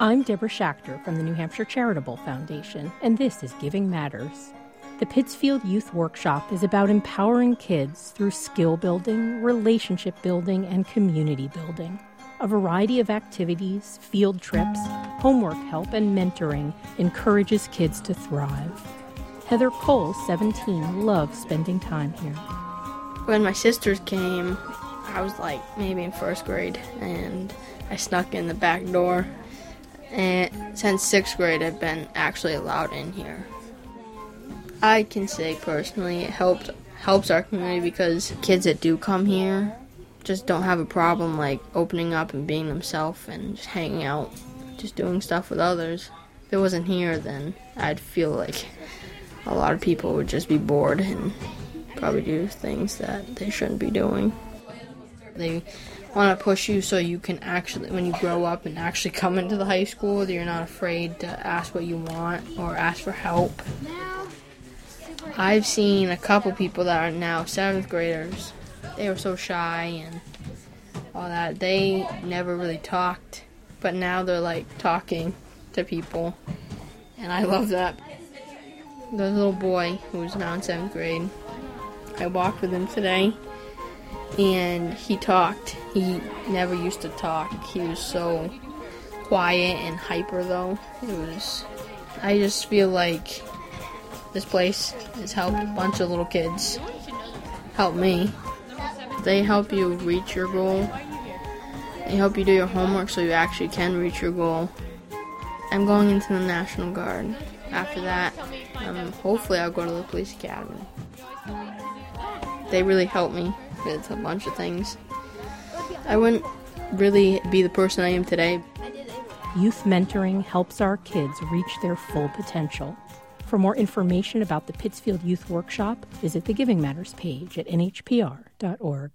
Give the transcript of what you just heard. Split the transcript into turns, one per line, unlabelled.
I'm Deborah Schachter from the New Hampshire Charitable Foundation, and this is Giving Matters. The Pittsfield Youth Workshop is about empowering kids through skill building, relationship building, and community building. A variety of activities, field trips, homework help, and mentoring encourages kids to thrive. Heather Cole, 17, loves spending time here.
When my sisters came, I was like maybe in first grade, and I snuck in the back door. And since sixth grade, I've been actually allowed in here. I can say personally it helped helps our community because kids that do come here just don't have a problem like opening up and being themselves and just hanging out, just doing stuff with others. If it wasn't here, then I'd feel like a lot of people would just be bored and probably do things that they shouldn't be doing. They want to push you so you can actually, when you grow up and actually come into the high school, that you're not afraid to ask what you want or ask for help. I've seen a couple people that are now seventh graders. They were so shy and all that. They never really talked, but now they're like talking to people, and I love that. The little boy who's now in seventh grade, I walked with him today, and he talked. He never used to talk. He was so quiet and hyper, though. It was. I just feel like this place has helped a bunch of little kids. Help me. They help you reach your goal. They help you do your homework so you actually can reach your goal. I'm going into the National Guard. After that, um, hopefully I'll go to the police academy. They really help me with a bunch of things. I wouldn't really be the person I am today.
Youth mentoring helps our kids reach their full potential. For more information about the Pittsfield Youth Workshop, visit the Giving Matters page at nhpr.org.